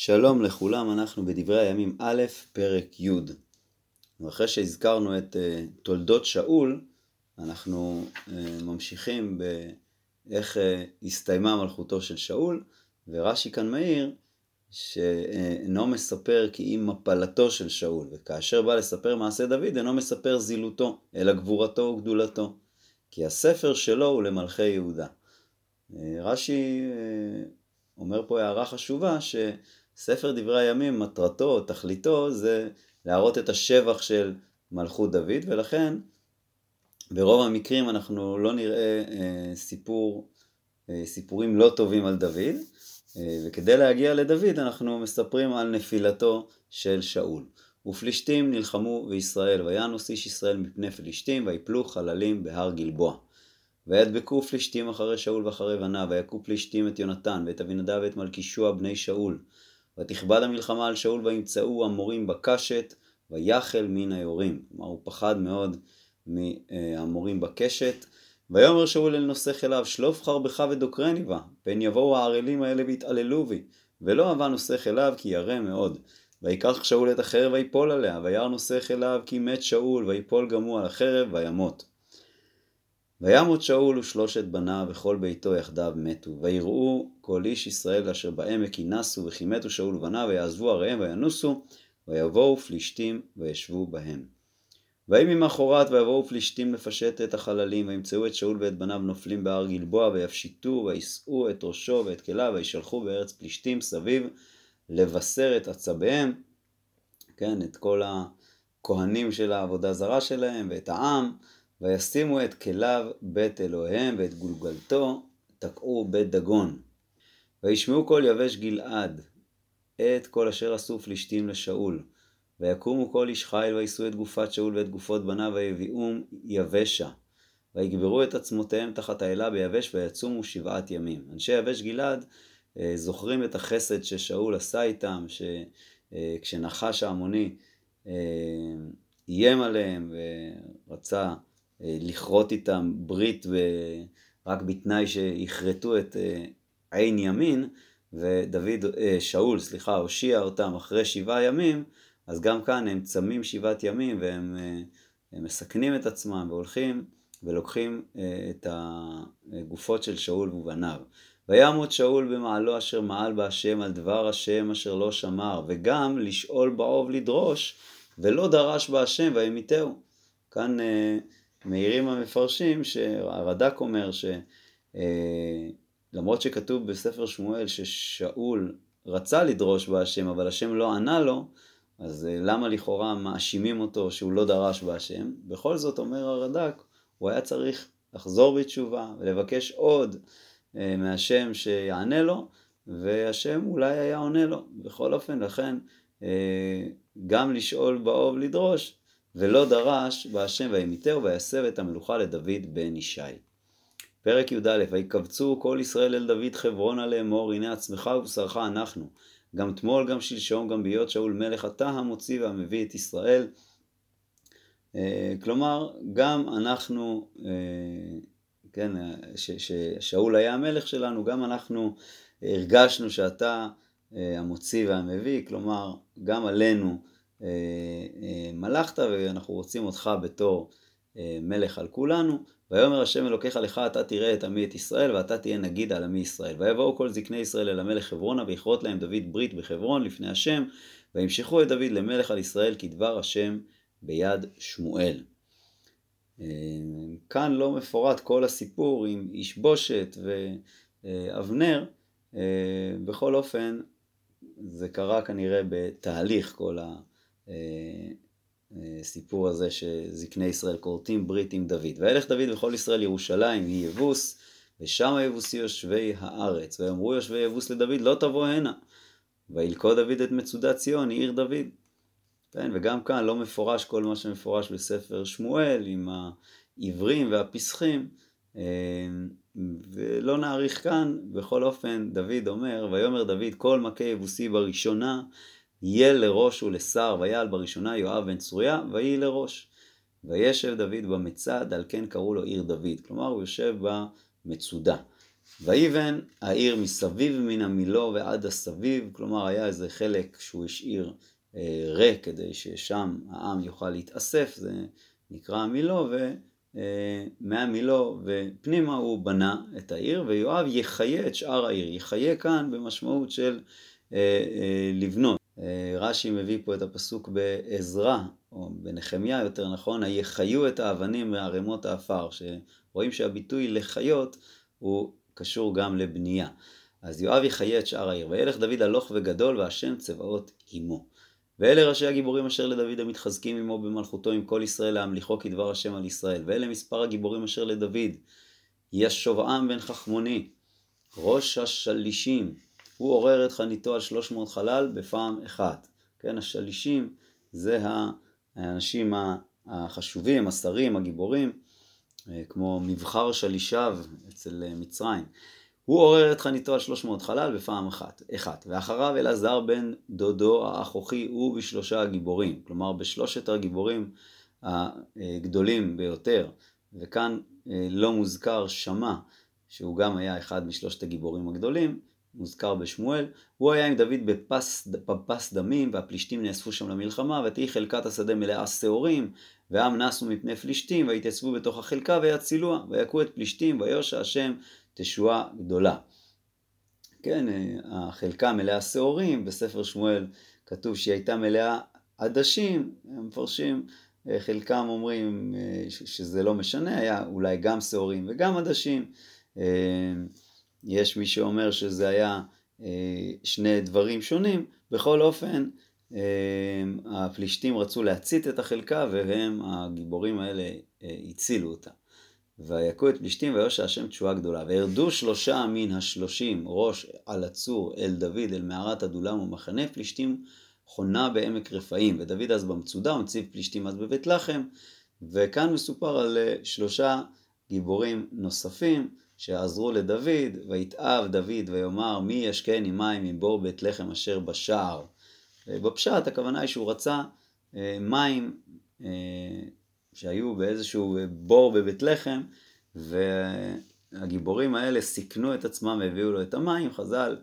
שלום לכולם, אנחנו בדברי הימים א', פרק י'. ואחרי שהזכרנו את uh, תולדות שאול, אנחנו uh, ממשיכים באיך uh, הסתיימה מלכותו של שאול, ורש"י כאן מעיר שאינו מספר כי אם מפלתו של שאול, וכאשר בא לספר מעשה דוד אינו מספר זילותו, אלא גבורתו וגדולתו, כי הספר שלו הוא למלכי יהודה. רש"י אומר פה הערה חשובה, ש... ספר דברי הימים, מטרתו, תכליתו, זה להראות את השבח של מלכות דוד, ולכן ברוב המקרים אנחנו לא נראה אה, סיפור, אה, סיפורים לא טובים על דוד, אה, וכדי להגיע לדוד אנחנו מספרים על נפילתו של שאול. ופלישתים נלחמו בישראל, וינוס איש ישראל מפני פלישתים, ויפלו חללים בהר גלבוע. וידבקו פלישתים אחרי שאול ואחרי בניו, ויכו פלישתים את יונתן, ואת אבינדב ואת מלכישוע בני שאול. ותכבד המלחמה על שאול וימצאו המורים בקשת ויחל מן היורים. כלומר הוא פחד מאוד מהמורים בקשת. ויאמר שאול אל נוסך אליו שלוף חרבך ודוקרני בה פן יבואו הערלים האלה ויתעללו בי ולא אהבה נוסך אליו כי ירא מאוד. ויקח שאול את החרב ויפול עליה וירא נוסך אליו כי מת שאול ויפול גם הוא על החרב וימות. וימות שאול ושלושת בניו וכל ביתו יחדיו מתו. ויראו כל איש ישראל אשר בעמק כי נסו וכי מתו שאול ובניו ויעזבו עריהם וינוסו ויבואו פלישתים וישבו בהם. ויהי ממחרת ויבואו פלישתים לפשט את החללים וימצאו את שאול ואת בניו נופלים בהר גלבוע ויפשיטו ויישאו את ראשו ואת כליו וישלחו בארץ פלישתים סביב לבשר את עצביהם, כן, את כל הכהנים של העבודה זרה שלהם ואת העם וישימו את כליו בית אלוהיהם ואת גולגלתו תקעו בית דגון. וישמעו כל יבש גלעד את כל אשר עשו פלישתים לשאול. ויקומו כל איש חיל וישאו את גופת שאול ואת גופות בניו ויביאום יבשה. ויגברו את עצמותיהם תחת האלה ביבש ויצומו שבעת ימים. אנשי יבש גלעד אה, זוכרים את החסד ששאול עשה איתם, שכשנחש אה, העמוני אה, איים עליהם ורצה לכרות איתם ברית רק בתנאי שיכרתו את אה, עין ימין, ודוד, אה, שאול, סליחה, הושיע אותם אחרי שבעה ימים, אז גם כאן הם צמים שבעת ימים והם מסכנים את עצמם והולכים ולוקחים את הגופות של שאול ובניו. וימות שאול במעלו אשר מעל בהשם על דבר השם אשר לא שמר, וגם לשאול בעוב לדרוש, ולא דרש בהשם וימיתהו. כאן מעירים המפרשים שהרד"ק אומר שלמרות אה, שכתוב בספר שמואל ששאול רצה לדרוש בהשם אבל השם לא ענה לו אז אה, למה לכאורה מאשימים אותו שהוא לא דרש בהשם? בכל זאת אומר הרד"ק הוא היה צריך לחזור בתשובה ולבקש עוד אה, מהשם שיענה לו והשם אולי היה עונה לו. בכל אופן לכן גם לשאול באוב לדרוש ולא דרש בהשם וימיתהו ויסב את המלוכה לדוד בן ישי. פרק י"א ויקבצו כל ישראל אל דוד חברונה לאמור הנה עצמך ובשרך אנחנו גם תמול גם שלשום גם בהיות שאול מלך אתה המוציא והמביא את ישראל. אה, כלומר גם אנחנו, אה, כן, ששאול היה המלך שלנו, גם אנחנו הרגשנו שאתה אה, המוציא והמביא, כלומר גם עלינו מלכת ואנחנו רוצים אותך בתור אה, מלך על כולנו. ויאמר השם אלוקיך לך אתה תראה את עמי את ישראל ואתה תהיה נגיד על עמי ישראל. ויבואו כל זקני ישראל אל המלך חברונה ויכרות להם דוד ברית בחברון לפני השם וימשכו את דוד למלך על ישראל כדבר השם ביד שמואל. כאן לא מפורט כל הסיפור עם איש בושת ואבנר, בכל אופן זה קרה כנראה בתהליך כל ה... הסיפור הזה שזקני ישראל כורתים ברית עם דוד. וילך דוד וכל ישראל ירושלים היא יבוס, ושם יבוסי יושבי הארץ. ויאמרו יושבי יבוס לדוד לא תבוא הנה. וילכוד דוד את מצודת ציון, עיר דוד. כן, וגם כאן לא מפורש כל מה שמפורש בספר שמואל עם העברים והפסחים. ולא נאריך כאן, בכל אופן דוד אומר, ויאמר דוד כל מכה יבוסי בראשונה יהיה לראש ולשר, ויעל בראשונה יואב בן צרויה, ויהי לראש. וישב דוד במצד, על כן קראו לו עיר דוד. כלומר, הוא יושב במצודה. ויבן העיר מסביב מן המילו ועד הסביב, כלומר היה איזה חלק שהוא השאיר אה, ריק כדי ששם העם יוכל להתאסף, זה נקרא המילו, ומהמילו אה, ופנימה הוא בנה את העיר, ויואב יחיה את שאר העיר, יחיה כאן במשמעות של אה, אה, לבנות. אה, רש"י מביא פה את הפסוק בעזרא, או בנחמיה יותר נכון, היחיו את האבנים מערימות האפר, שרואים שהביטוי לחיות הוא קשור גם לבנייה. אז יואב יחיה את שאר העיר, וילך דוד הלוך וגדול, והשם צבאות עמו. ואלה ראשי הגיבורים אשר לדוד המתחזקים עמו במלכותו עם כל ישראל להמליכו כדבר השם על ישראל. ואלה מספר הגיבורים אשר לדוד. ישובעם בן חכמוני, ראש השלישים, הוא עורר את חניתו על שלוש מאות חלל בפעם אחת. כן, השלישים זה האנשים החשובים, השרים, הגיבורים, אה, כמו מבחר שלישיו אצל אה, מצרים. הוא עורר את חניתו על שלוש מאות חלל בפעם אחת, אחת, ואחריו אלעזר בן דודו האחוכי הוא בשלושה הגיבורים, כלומר בשלושת הגיבורים הגדולים ביותר, וכאן אה, לא מוזכר שמע, שהוא גם היה אחד משלושת הגיבורים הגדולים, מוזכר בשמואל, הוא היה עם דוד בפס, בפס דמים, והפלישתים נאספו שם למלחמה, ותהי חלקת השדה מלאה שעורים, והעם נסו מפני פלישתים, ויתייצבו בתוך החלקה ויצילוה, ויכו את פלישתים, ויושע השם תשועה גדולה. כן, אה, החלקה מלאה שעורים, בספר שמואל כתוב שהיא הייתה מלאה עדשים, הם מפרשים, אה, חלקם אומרים אה, שזה לא משנה, היה אולי גם שעורים וגם עדשים. יש מי שאומר שזה היה שני דברים שונים, בכל אופן הפלישתים רצו להצית את החלקה והם, הגיבורים האלה, הצילו אותה. ויכו את פלישתים ויושע השם תשועה גדולה. וירדו שלושה מן השלושים ראש על הצור אל דוד אל מערת הדולם ומחנה פלישתים חונה בעמק רפאים. ודוד אז במצודה ומציב פלישתים אז בבית לחם. וכאן מסופר על אה, שלושה גיבורים נוספים שעזרו לדוד, ויתאב דוד ויאמר מי ישקני מים מבור בית לחם אשר בשער. בפשט הכוונה היא שהוא רצה אה, מים אה, שהיו באיזשהו בור בבית לחם, והגיבורים האלה סיכנו את עצמם והביאו לו את המים, חז"ל אה,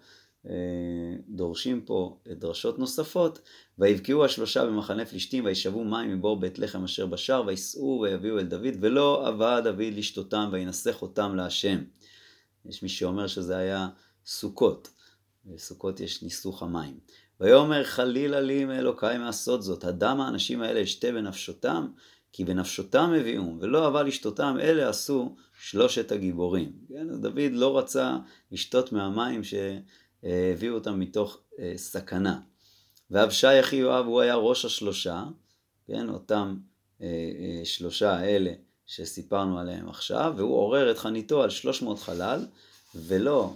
דורשים פה דרשות נוספות, ויבקעו השלושה במחנה פלישתים וישאבו מים מבור בית לחם אשר בשער ויסעו ויביאו אל דוד ולא אבה דוד לשתותם וינסח אותם להשם. יש מי שאומר שזה היה סוכות, בסוכות יש ניסוך המים. ויאמר חלילה לי מאלוקיי מעשות זאת, הדם האנשים האלה אשתה בנפשותם כי בנפשותם הביאום, ולא אהבה לשתותם, אלה עשו שלושת הגיבורים. כן? דוד לא רצה לשתות מהמים שהביאו אותם מתוך אה, סכנה. ואבשי אחי יואב הוא היה ראש השלושה, כן? אותם אה, אה, שלושה האלה שסיפרנו עליהם עכשיו, והוא עורר את חניתו על שלוש מאות חלל, ולא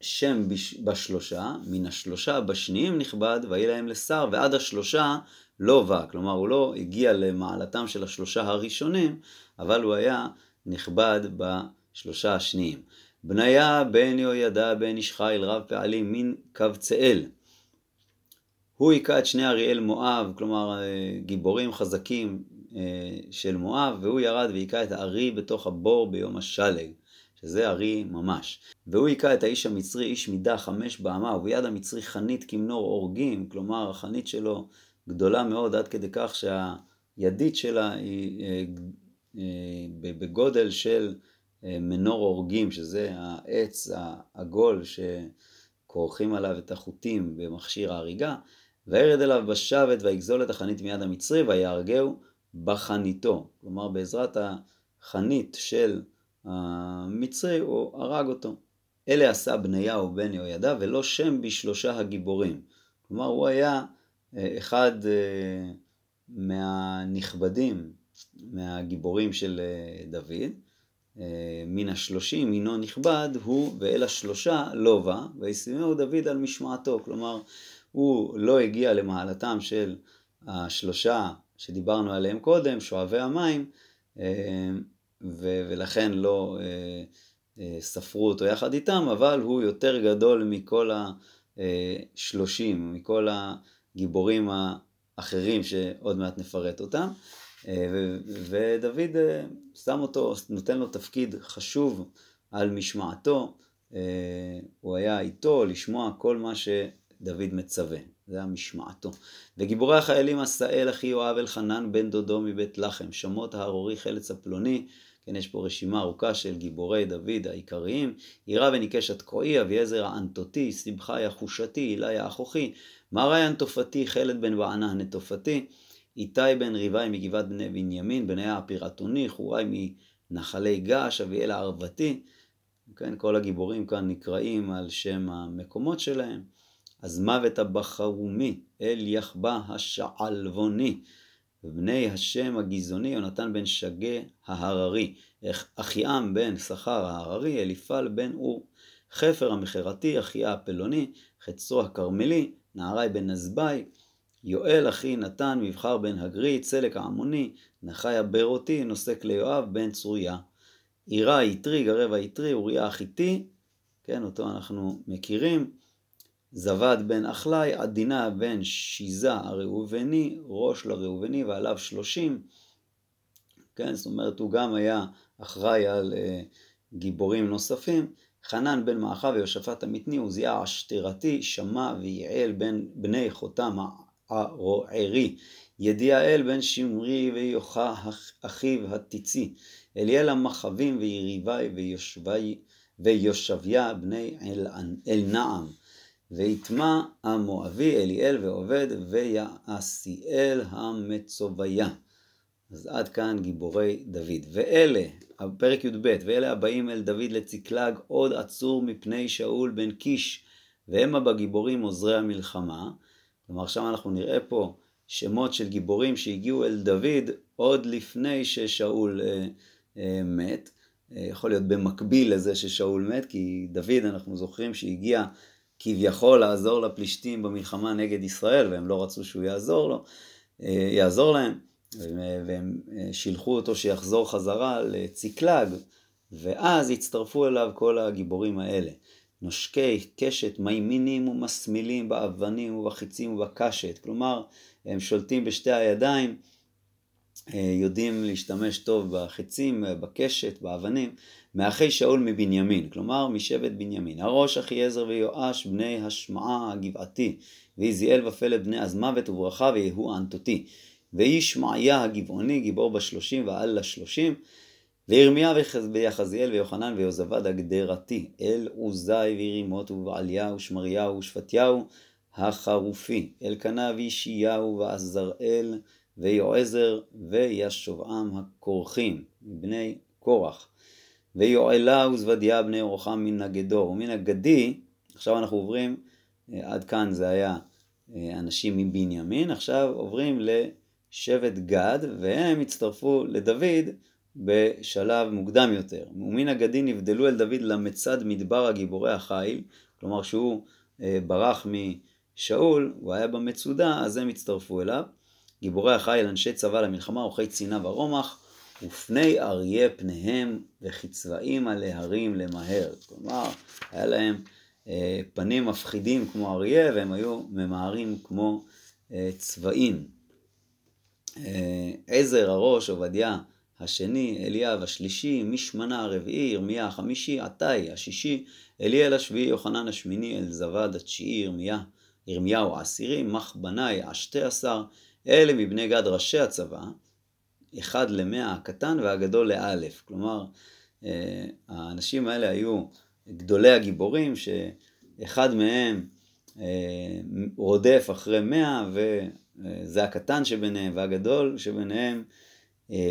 שם בשלושה, מן השלושה בשניים נכבד, ויהי להם לשר, ועד השלושה לא בא, כלומר הוא לא הגיע למעלתם של השלושה הראשונים, אבל הוא היה נכבד בשלושה השניים. בניה בן יהוידע בן איש חיל רב פעלים מן קבצאל. הוא היכה את שני אריאל מואב, כלומר אה, גיבורים חזקים אה, של מואב, והוא ירד והיכה את הארי בתוך הבור ביום השלג, שזה ארי ממש. והוא היכה את האיש המצרי, איש מידה חמש באמה, וביד המצרי חנית כמנור אורגים, כלומר החנית שלו גדולה מאוד עד כדי כך שהידית שלה היא אה, בגודל של מנור הורגים, שזה העץ העגול שכורכים עליו את החוטים במכשיר ההריגה, וירד אליו בשבת ויגזול את החנית מיד המצרי ויהרגהו בחניתו. כלומר בעזרת החנית של המצרי הוא הרג אותו. אלה עשה בניהו בן יהוידע ולא שם בשלושה הגיבורים. כלומר הוא היה אחד אה, מהנכבדים, מהגיבורים של אה, דוד, אה, מן השלושים, מינו נכבד, הוא ואל השלושה לא בא, וישימהו דוד על משמעתו. כלומר, הוא לא הגיע למעלתם של השלושה שדיברנו עליהם קודם, שואבי המים, ולכן לא ספרו אותו יחד איתם, אבל הוא יותר גדול מכל השלושים, מכל. הגיבורים האחרים שעוד מעט נפרט אותם. אה, ודוד אה, שם אותו, נותן לו תפקיד חשוב על משמעתו, הוא היה איתו לשמוע כל מה שדוד מצווה. זה היה משמעתו. וגיבורי החיילים עשאל אחי יואב אלחנן בן דודו מבית לחם, שמות הארורי חלץ הפלוני, כן, יש פה רשימה ארוכה של גיבורי דוד העיקריים, עירה וניקש התקועי, אביעזר האנטותי, שמחה יחושתי, הילה יאחוכי, מרי הנטופתי, חלד בן וענה הנטופתי, איתי בן ריבאי מגבעת בני בנימין, בניה הפירטוני, חורי מנחלי געש, אביאל הערבתי, כן, כל הגיבורים כאן נקראים על שם המקומות שלהם. אז מוות הבחרומי, אל יחבא השעלבוני, ובני השם הגזעוני, יונתן בן שגה ההררי, אחיעם בן שכר ההררי, אליפל בן אור, חפר המכרתי, אחיה הפלוני, חצרו הכרמלי, נערי בן נזבי, יואל אחי נתן, מבחר בן הגרי, צלק העמוני, נחי הברותי, נוסק ליואב בן צרויה. עירה היתרי, גרב היתרי, אוריה החיתי, כן, אותו אנחנו מכירים. זבד בן אחלי, עדינה בן שיזה הראובני, ראש לראובני ועליו שלושים. כן, זאת אומרת, הוא גם היה אחראי על uh, גיבורים נוספים. חנן בן מאחה ויושפט המתני, עוזיה השתרתי, שמע ויעל בן בני חותם הרוערי, ידיעאל בן שמרי ויוחה אחיו הטיצי, אליאל המחבים ויריבי ויושבי ויושביה בני אלנעם. ויטמע המואבי אליאל ועובד ויעשיאל המצוביה. אז עד כאן גיבורי דוד. ואלה, פרק י"ב, ואלה הבאים אל דוד לצקלג עוד עצור מפני שאול בן קיש, והמה בגיבורים עוזרי המלחמה. כלומר עכשיו אנחנו נראה פה שמות של גיבורים שהגיעו אל דוד עוד לפני ששאול אה, אה, מת. אה, יכול להיות במקביל לזה ששאול מת, כי דוד אנחנו זוכרים שהגיע כביכול לעזור לפלישתים במלחמה נגד ישראל, והם לא רצו שהוא יעזור לו, אה, יעזור להם, והם אה, שילחו אותו שיחזור חזרה לציקלג, ואז הצטרפו אליו כל הגיבורים האלה. נושקי קשת מימינים ומסמילים באבנים ובחיצים ובקשת, כלומר, הם שולטים בשתי הידיים, אה, יודעים להשתמש טוב בחיצים, בקשת, באבנים, מאחי שאול מבנימין, כלומר משבט בנימין. הראש אחיעזר ויואש בני השמעה הגבעתי, ויזיאל ופלד בני עזמוות וברכה ויהוא האנטותי. וישמעיה הגבעוני, גיבור בשלושים ועל לשלושים. וירמיה ויחזיאל ויוחנן ויוזבד הגדרתי, אל עוזי וירימות ובעליה ושמריה ושפטיהו החרופי, אלקנה וישיהו ועזראל ויועזר וישובעם הכורחים, מבני קורח. ויואלה וזבדיה בני רוחם מן הגדור. ומן הגדי, עכשיו אנחנו עוברים, אה, עד כאן זה היה אה, אנשים מבנימין, עכשיו עוברים לשבט גד, והם הצטרפו לדוד בשלב מוקדם יותר. ומן הגדי נבדלו אל דוד למצד מדבר הגיבורי החיל, כלומר שהוא אה, ברח משאול, הוא היה במצודה, אז הם הצטרפו אליו. גיבורי החיל, אנשי צבא למלחמה, אורחי צינה ורומח, ופני אריה פניהם וכצבעים על ההרים למהר. כלומר, היה להם אה, פנים מפחידים כמו אריה והם היו ממהרים כמו אה, צבעים. אה, עזר הראש, עובדיה השני, אליאב השלישי, משמנה הרביעי, ירמיה החמישי, עתאי השישי, אליאל השביעי, יוחנן השמיני, אלזבד התשיעי, ירמיה, ירמיהו העשירי, מחבנאי השתי עשר, אלה מבני גד ראשי הצבא, אחד למאה הקטן והגדול לאלף. כלומר, אה, האנשים האלה היו גדולי הגיבורים, שאחד מהם אה, רודף אחרי מאה, וזה הקטן שביניהם, והגדול שביניהם אה,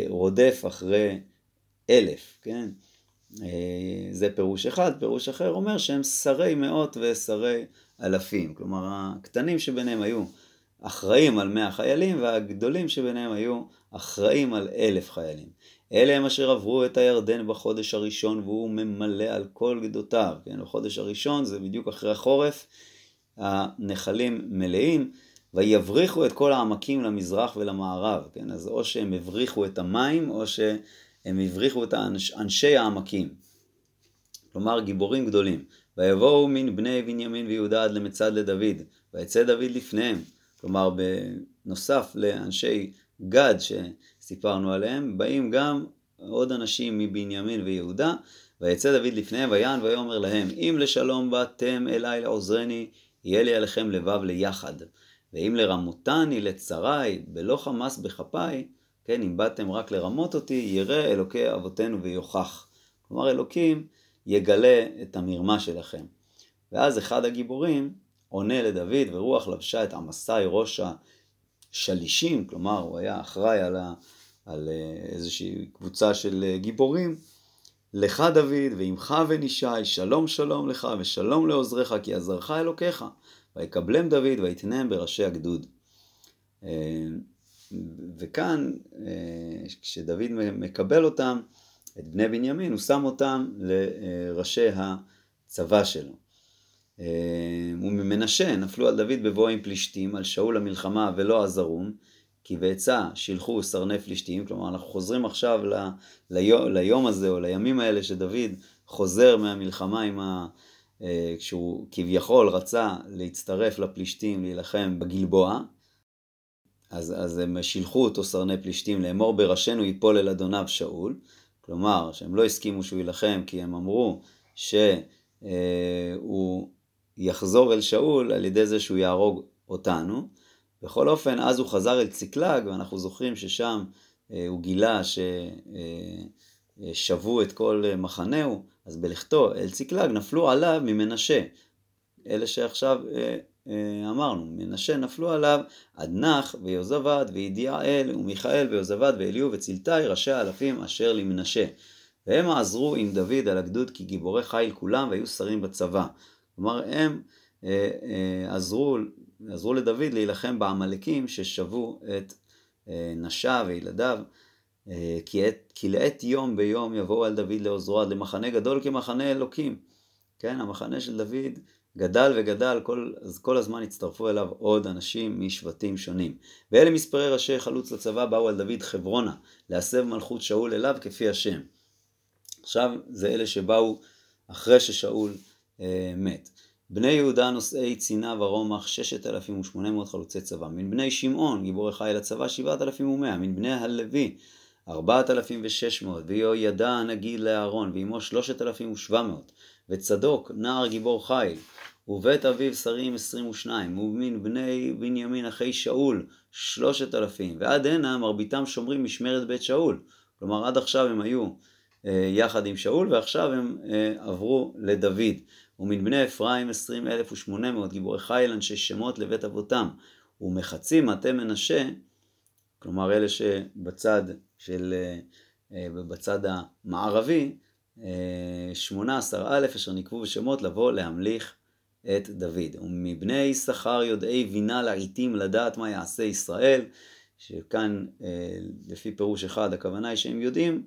רודף אחרי אלף, כן? זה פירוש אחד, פירוש אחר אומר שהם שרי מאות ושרי אלפים. כלומר, הקטנים שביניהם היו אחראים על מאה חיילים, והגדולים שביניהם היו אחראים על אלף חיילים. אלה הם אשר עברו את הירדן בחודש הראשון, והוא ממלא על כל גדותיו. כן, בחודש הראשון זה בדיוק אחרי החורף, הנחלים מלאים, ויבריחו את כל העמקים למזרח ולמערב. כן, אז או שהם הבריחו את המים, או שהם הבריחו את אנשי העמקים. כלומר, גיבורים גדולים. ויבואו מן בני בנימין ויהודה עד למצד לדוד, ויצא דוד לפניהם. כלומר, בנוסף לאנשי גד שסיפרנו עליהם, באים גם עוד אנשים מבנימין ויהודה, ויצא דוד לפניהם ויען ויאמר להם, אם לשלום באתם אליי לעוזרני, יהיה לי עליכם לבב ליחד. ואם לרמותני לצרי, בלא חמס בכפיי, כן, אם באתם רק לרמות אותי, ירא אלוקי אבותינו ויוכח. כלומר, אלוקים יגלה את המרמה שלכם. ואז אחד הגיבורים עונה לדוד, ורוח לבשה את עמסי ראש השלישים, כלומר, הוא היה אחראי על, ה, על אה, איזושהי קבוצה של אה, גיבורים. לך דוד, ועמך ונישי, שלום שלום לך, ושלום לעוזריך, כי עזרך אלוקיך. ויקבלם דוד ויתנם בראשי הגדוד. אה, וכאן, אה, כשדוד מקבל אותם, את בני בנימין, הוא שם אותם לראשי הצבא שלו. אה, וממנשה נפלו על דוד בבוא עם פלישתים, על שאול המלחמה ולא עזרום, כי בעצה שילחו סרני פלישתים, כלומר אנחנו חוזרים עכשיו ל, ליום, ליום הזה או לימים האלה שדוד חוזר מהמלחמה עם ה... אה, כשהוא כביכול רצה להצטרף לפלישתים להילחם בגלבוע, אז, אז הם שילחו אותו סרני פלישתים לאמור בראשינו יפול אל אדוניו שאול, כלומר שהם לא הסכימו שהוא יילחם כי הם אמרו שהוא אה, יחזור אל שאול על ידי זה שהוא יהרוג אותנו. בכל אופן, אז הוא חזר אל ציקלג, ואנחנו זוכרים ששם אה, הוא גילה ששבו את כל מחנהו, אז בלכתו אל ציקלג נפלו עליו ממנשה. אלה שעכשיו אה, אה, אמרנו, מנשה נפלו עליו עדנח ויוזבד וידיעאל ומיכאל ויוזבד ואליהו וצלתי ראשי האלפים אשר למנשה. והם עזרו עם דוד על הגדוד כגיבורי חיל כולם והיו שרים בצבא. כלומר הם אה, אה, עזרו, עזרו לדוד להילחם בעמלקים ששבו את אה, נשה וילדיו. אה, כי, את, כי לעת יום ביום יבואו על דוד לעוזרו עד למחנה גדול כמחנה אלוקים. כן, המחנה של דוד גדל וגדל, כל, אז כל הזמן הצטרפו אליו עוד אנשים משבטים שונים. ואלה מספרי ראשי חלוץ לצבא באו על דוד חברונה, להסב מלכות שאול אליו כפי השם. עכשיו זה אלה שבאו אחרי ששאול אה, מת. בני יהודה נושאי צינה ורומח ששת אלפים ושמונה מאות חלוצי צבא. מן בני שמעון גיבורי חיל הצבא שבעת אלפים ומאה. מן בני הלוי ארבעת אלפים ושש מאות. ויהוידע הנגיד לאהרון ועמו שלושת אלפים ושבע מאות. וצדוק נער גיבור חיל. ובית אביו שרים עשרים ושניים, ומן בני בנימין אחי שאול שלושת אלפים, ועד הנה מרביתם שומרים משמרת בית שאול. כלומר עד עכשיו הם היו אה, יחד עם שאול, ועכשיו הם אה, עברו לדוד. ומן בני אפרים עשרים אלף ושמונה מאות גיבורי חיל אנשי שמות לבית אבותם. ומחצי מטה מנשה, כלומר אלה שבצד של, אה, בצד המערבי, שמונה עשר אלף אשר נקבו בשמות לבוא להמליך את דוד. ומבני יששכר יודעי בינה לעיתים לדעת מה יעשה ישראל, שכאן אה, לפי פירוש אחד הכוונה היא שהם יודעים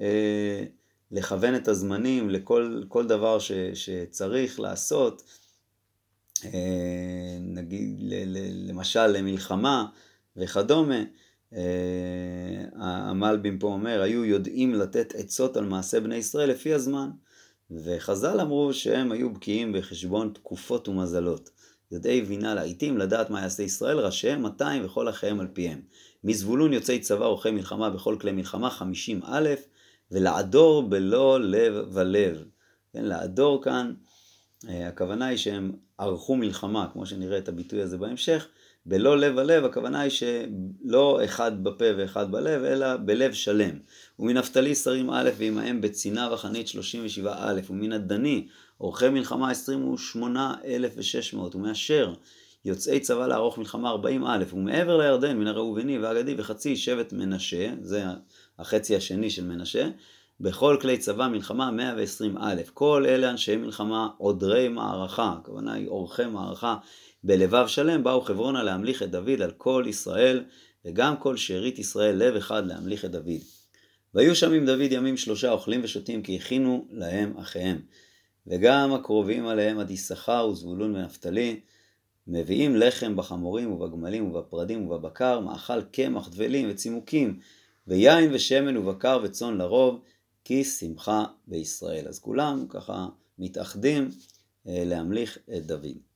אה, לכוון את הזמנים לכל דבר ש, שצריך לעשות, אה, נגיד למשל למלחמה וכדומה. המלבים פה אומר, היו יודעים לתת עצות על מעשה בני ישראל לפי הזמן. וחז"ל אמרו שהם היו בקיאים בחשבון תקופות ומזלות. יודעי בינה לעיתים לדעת מה יעשה ישראל, ראשיהם 200 וכל אחיהם על פיהם. מזבולון יוצאי צבא עורכי מלחמה בכל כלי מלחמה 50 א', ולעדור בלא לב ולב. כן, לעדור כאן, אה, הכוונה היא שהם ערכו מלחמה, כמו שנראה את הביטוי הזה בהמשך, בלא לב הלב, הכוונה היא שלא אחד בפה ואחד בלב, אלא בלב שלם. ומנפתלי שרים א' ועמהם בצינה וחנית 37 א', ומן הדני אורחי מלחמה 28,600, ומאשר יוצאי צבא לערוך מלחמה 40 א', ומעבר לירדן מן הראובני והגדי וחצי שבט מנשה, זה החצי השני של מנשה, בכל כלי צבא מלחמה 120 א', כל אלה אנשי מלחמה עודרי מערכה, הכוונה היא עורכי מערכה בלבב שלם באו חברונה להמליך את דוד על כל ישראל, וגם כל שארית ישראל לב אחד להמליך את דוד. והיו שם עם דוד ימים שלושה אוכלים ושותים כי הכינו להם אחיהם. וגם הקרובים עליהם עד יששכר וזבולון ונפתלי, מביאים לחם בחמורים ובגמלים ובפרדים ובבקר, מאכל קמח, דבלים וצימוקים, ויין ושמן ובקר וצאן לרוב, כי שמחה בישראל. אז כולם ככה מתאחדים אה, להמליך את דוד.